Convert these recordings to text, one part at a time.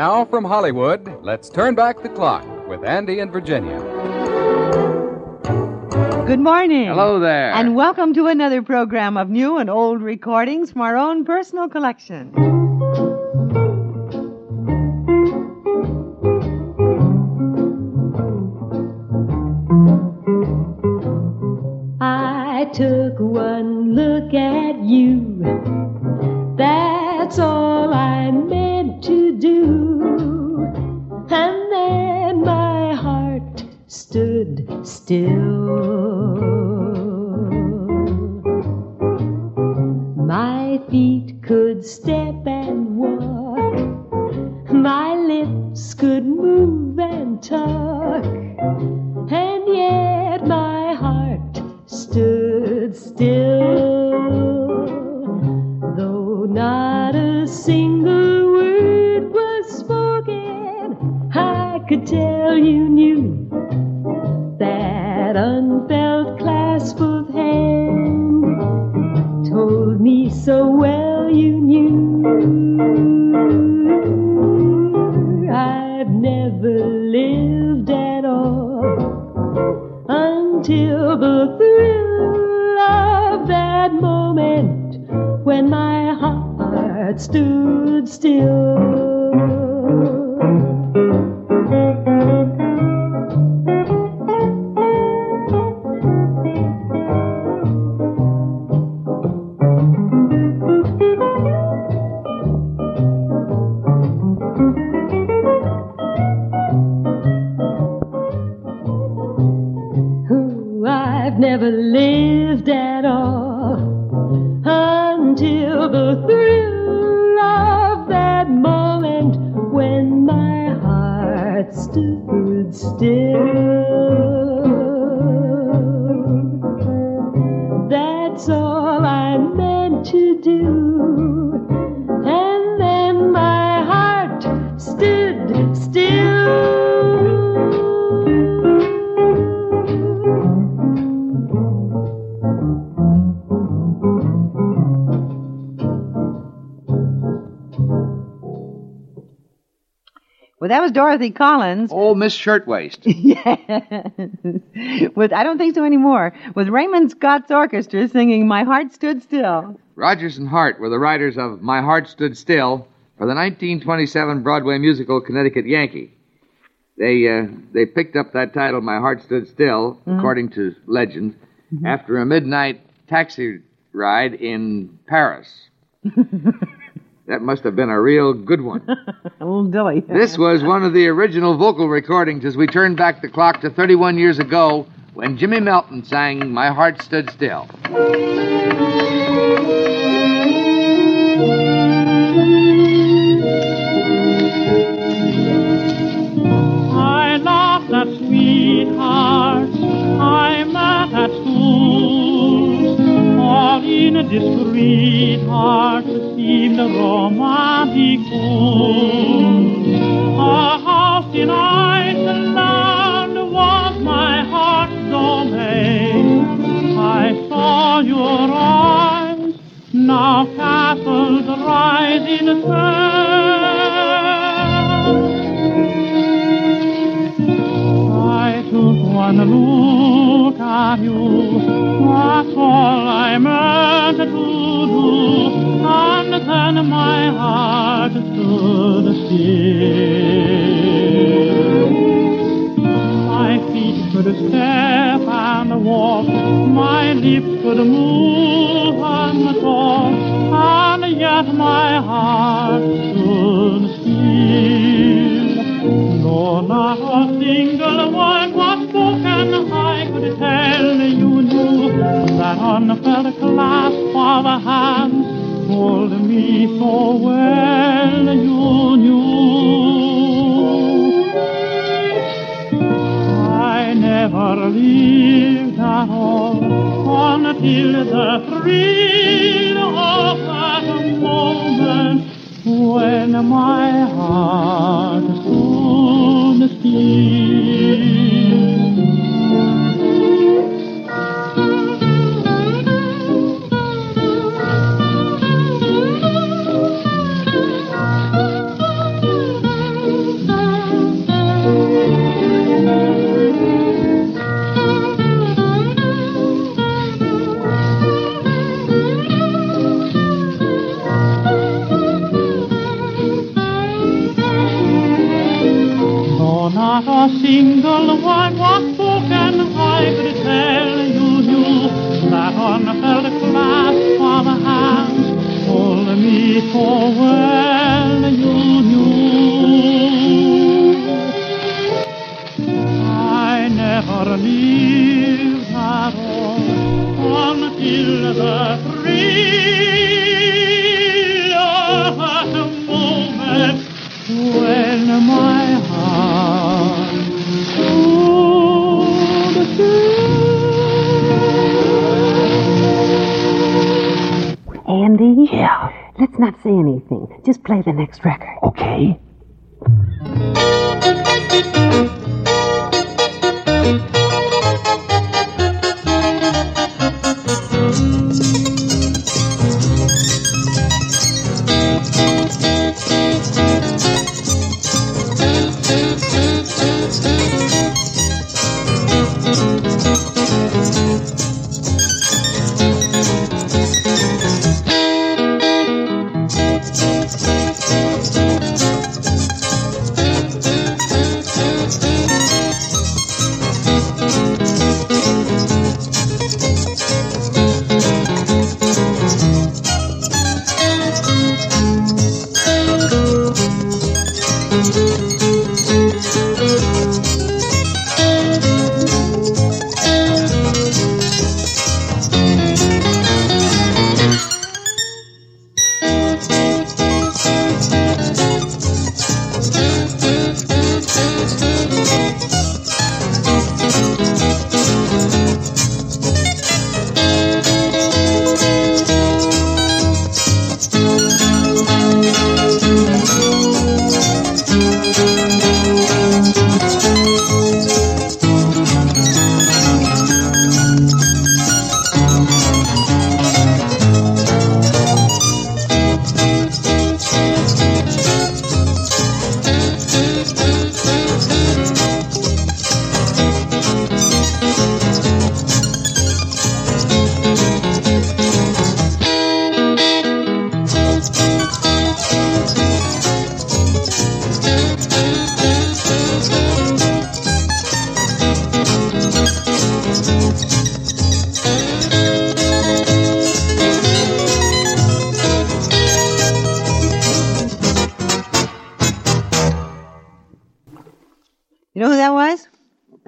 Now from Hollywood, let's turn back the clock with Andy and Virginia. Good morning. Hello there. And welcome to another program of new and old recordings from our own personal collection. I took one heart stood still. That was Dorothy Collins. Oh, Miss Shirtwaist. With I don't think so anymore. With Raymond Scott's orchestra singing "My Heart Stood Still." Rodgers and Hart were the writers of My Heart Stood Still for the 1927 Broadway musical Connecticut Yankee. They uh, they picked up that title, My Heart Stood Still, according to legend, after a midnight taxi ride in Paris. that must have been a real good one. A little dilly. This was one of the original vocal recordings as we turn back the clock to 31 years ago when Jimmy Melton sang My Heart Stood Still. I lost that sweetheart I met at school. In a discreet heart seemed a romantic fool. A house in Iceland was my heart's domain. I saw your eyes, now castles rise in the sand. I took one look at you, that's all I meant to do, and then my heart stood still. My feet could step and walk, my lips could move and talk, and yet my heart stood still. No, not unfelt clasp of a hand told me so well you knew. I never lived at all until the thrill of that moment when my heart stood still. Mingle one what book and I tell you, you that unfelt clasp of a hand told me so Just play the next record. Okay.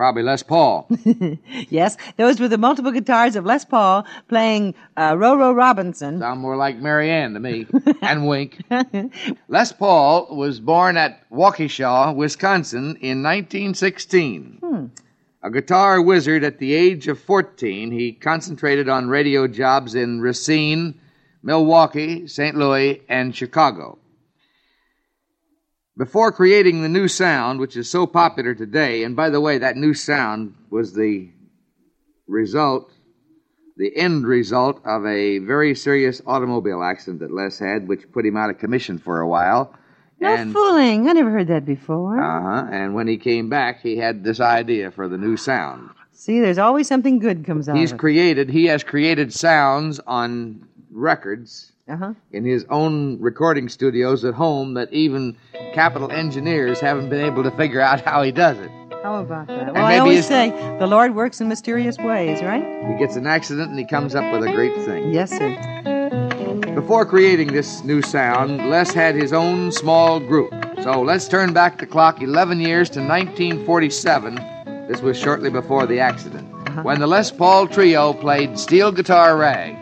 Probably Les Paul. Yes, those were the multiple guitars of Les Paul playing uh, Roro Robinson. Sound more like Marianne to me. and Wink. Les Paul was born at Waukesha, Wisconsin in 1916. A guitar wizard at the age of 14, he concentrated on radio jobs in Racine, Milwaukee, St. Louis, and Chicago. Before creating the new sound, which is so popular today, and by the way, that new sound was the result, the end result of a very serious automobile accident that Les had, which put him out of commission for a while. No and fooling. I never heard that before. uh-huh, and when he came back, he had this idea for the new sound. See, there's always something good comes out He's of it. created, he has created sounds on records uh-huh. in his own recording studios at home that even Capitol engineers haven't been able to figure out how he does it. How about that? And Well, I always say the Lord works in mysterious ways, right? He gets an accident and he comes up with a great thing. Yes, sir. Before creating this new sound, Les had his own small group. So let's turn back the clock 11 years to 1947. This was shortly before the accident, when the Les Paul Trio played Steel Guitar Rag.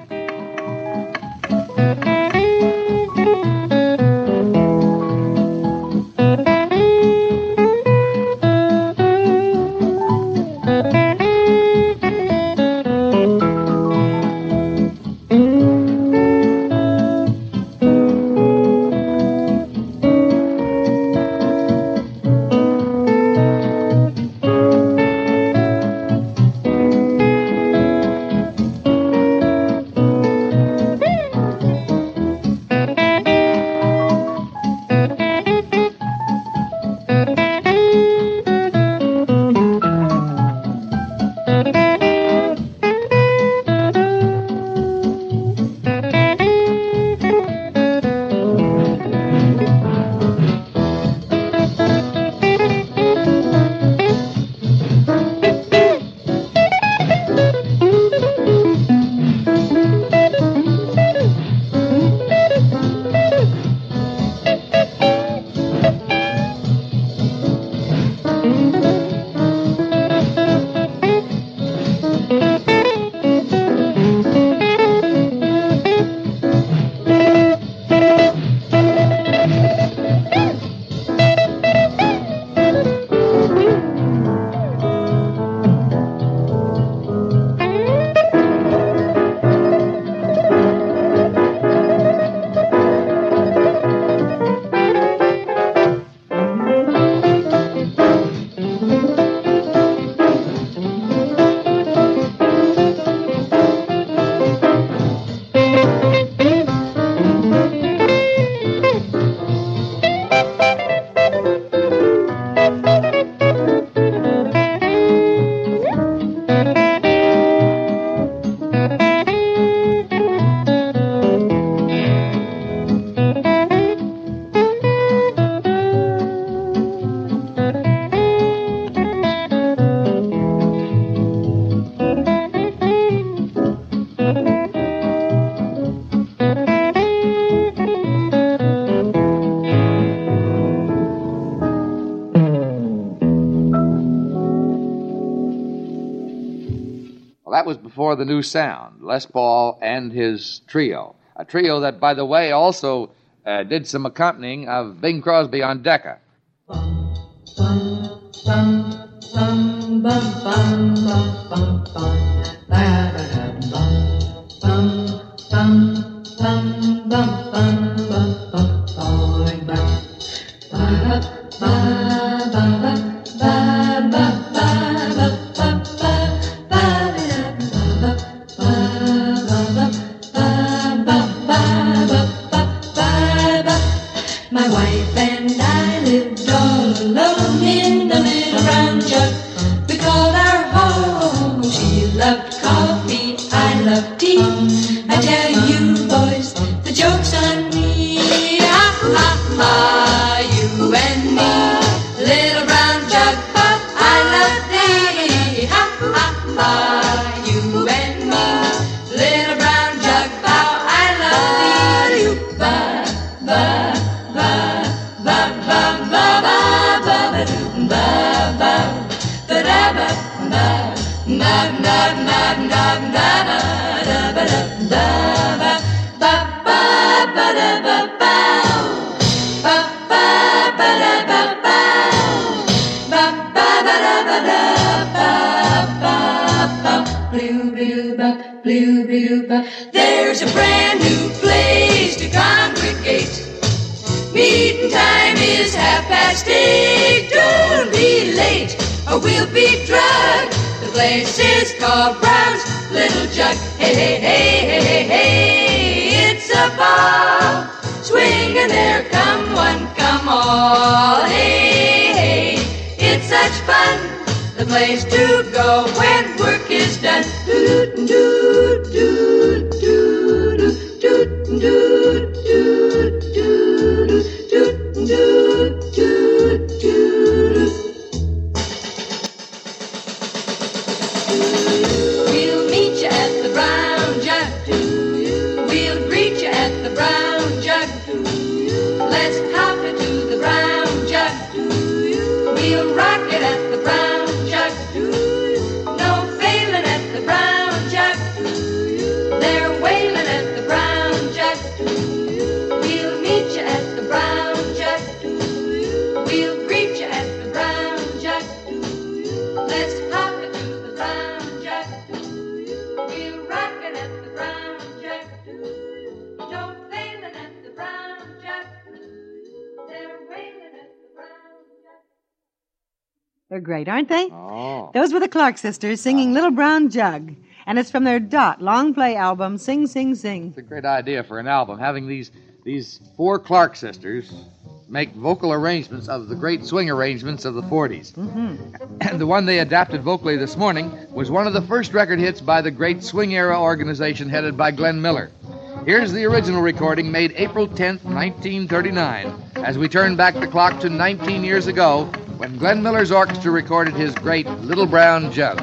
That was before the new sound, Les Paul and his trio. A trio that, by the way, also uh, did some accompanying of Bing Crosby on Decca. just blue blue ba blue blue ba there's a brand new place to congregate Meeting time is half past eight. Don't be late, or we'll be drugged. The place is called Brown's Little Jug. Hey, hey, hey, hey, hey, hey. It's a ball. Swing and there come one, come all. Hey, hey, it's such fun. Place to go when work is done. Great, aren't they? Oh. Those were the Clark sisters singing Little Brown Jug. And it's from their Dot long play album, Sing, Sing, Sing. It's a great idea for an album, having these these four Clark sisters make vocal arrangements of the great swing arrangements of the 40s. Mm-hmm. And the one they adapted vocally this morning was one of the first record hits by the great swing era organization headed by Glenn Miller. Here's the original recording made April 10th, 1939, as we turn back the clock to 19 years ago when Glenn Miller's orchestra recorded his great Little Brown Jug.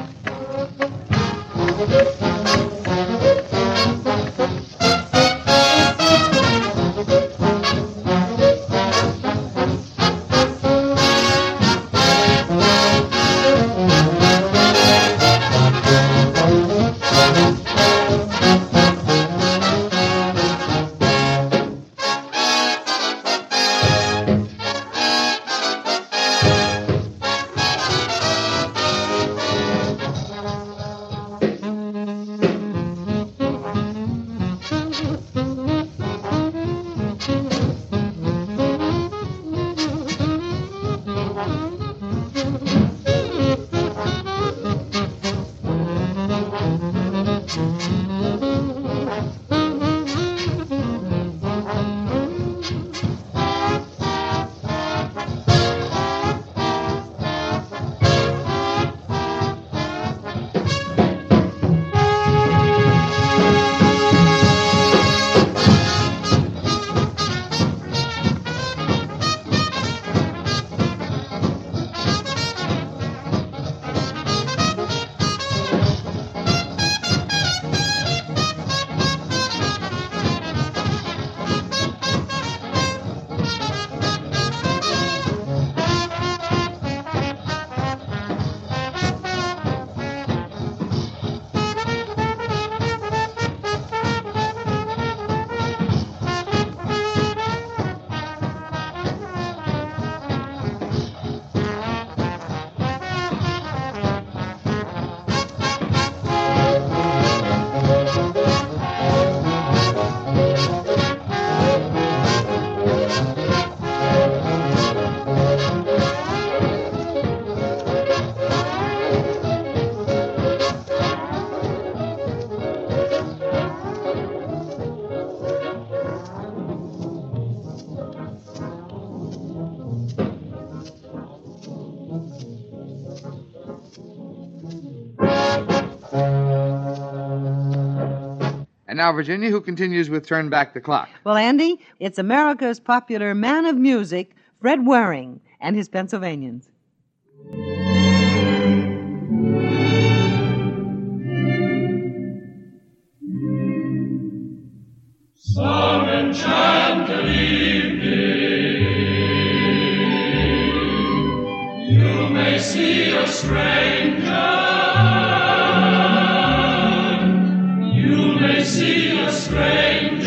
Now, Virginia, who continues with Turn Back the Clock? Well, Andy, it's America's popular man of music, Fred Waring, and his Pennsylvanians. Some enchanted evening, you may see a stranger. See a stranger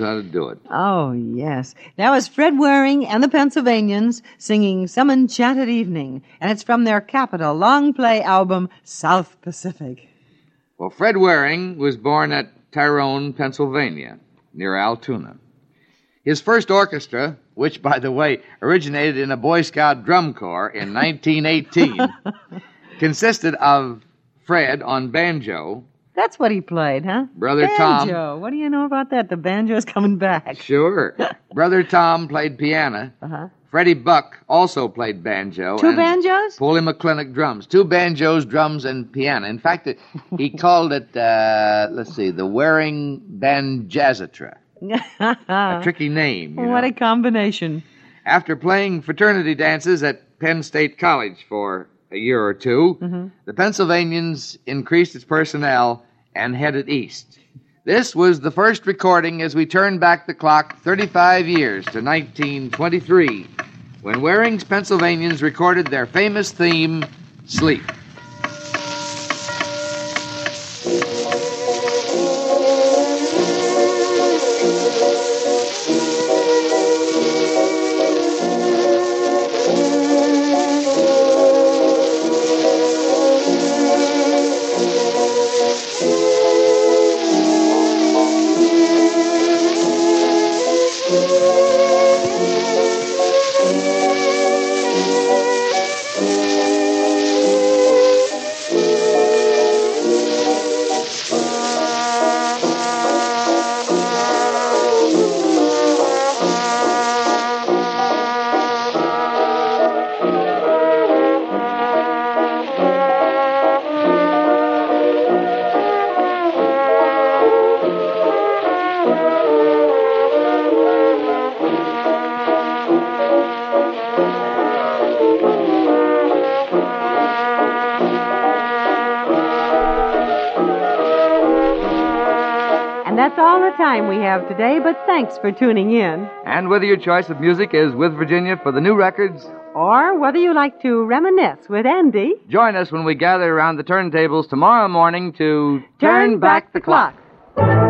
knows how to do it. Oh, yes. That was Fred Waring and the Pennsylvanians singing Some Enchanted Evening, and it's from their Capitol long play album, South Pacific. Well, Fred Waring was born at Tyrone, Pennsylvania, near Altoona. His first orchestra, which, by the way, originated in a Boy Scout drum corps in 1918, consisted of Fred on banjo, That's what he played, huh? Brother Tom. banjo. What do you know about that? The banjo's coming back. sure, Brother Tom played piano, Uh-huh. Freddie Buck also played banjo. Two banjos? Poley McClintock drums. Two banjos, drums, and piano. In fact, it, he called it, uh, let's see, the Waring Banjazzatra. A tricky name. you what know. a combination. After playing fraternity dances at Penn State College for a year or 2 Mm-hmm. the Pennsylvanians increased its personnel and headed east. This was the first recording as we turn back the clock 35 years to 1923, when Waring's Pennsylvanians recorded their famous theme, Sleep. Time we have today, but thanks for tuning in. And whether your choice of music is with Virginia for the new records, Or whether you like to reminisce with Andy, join us when we gather around the turntables tomorrow morning to turn back the clock. Turn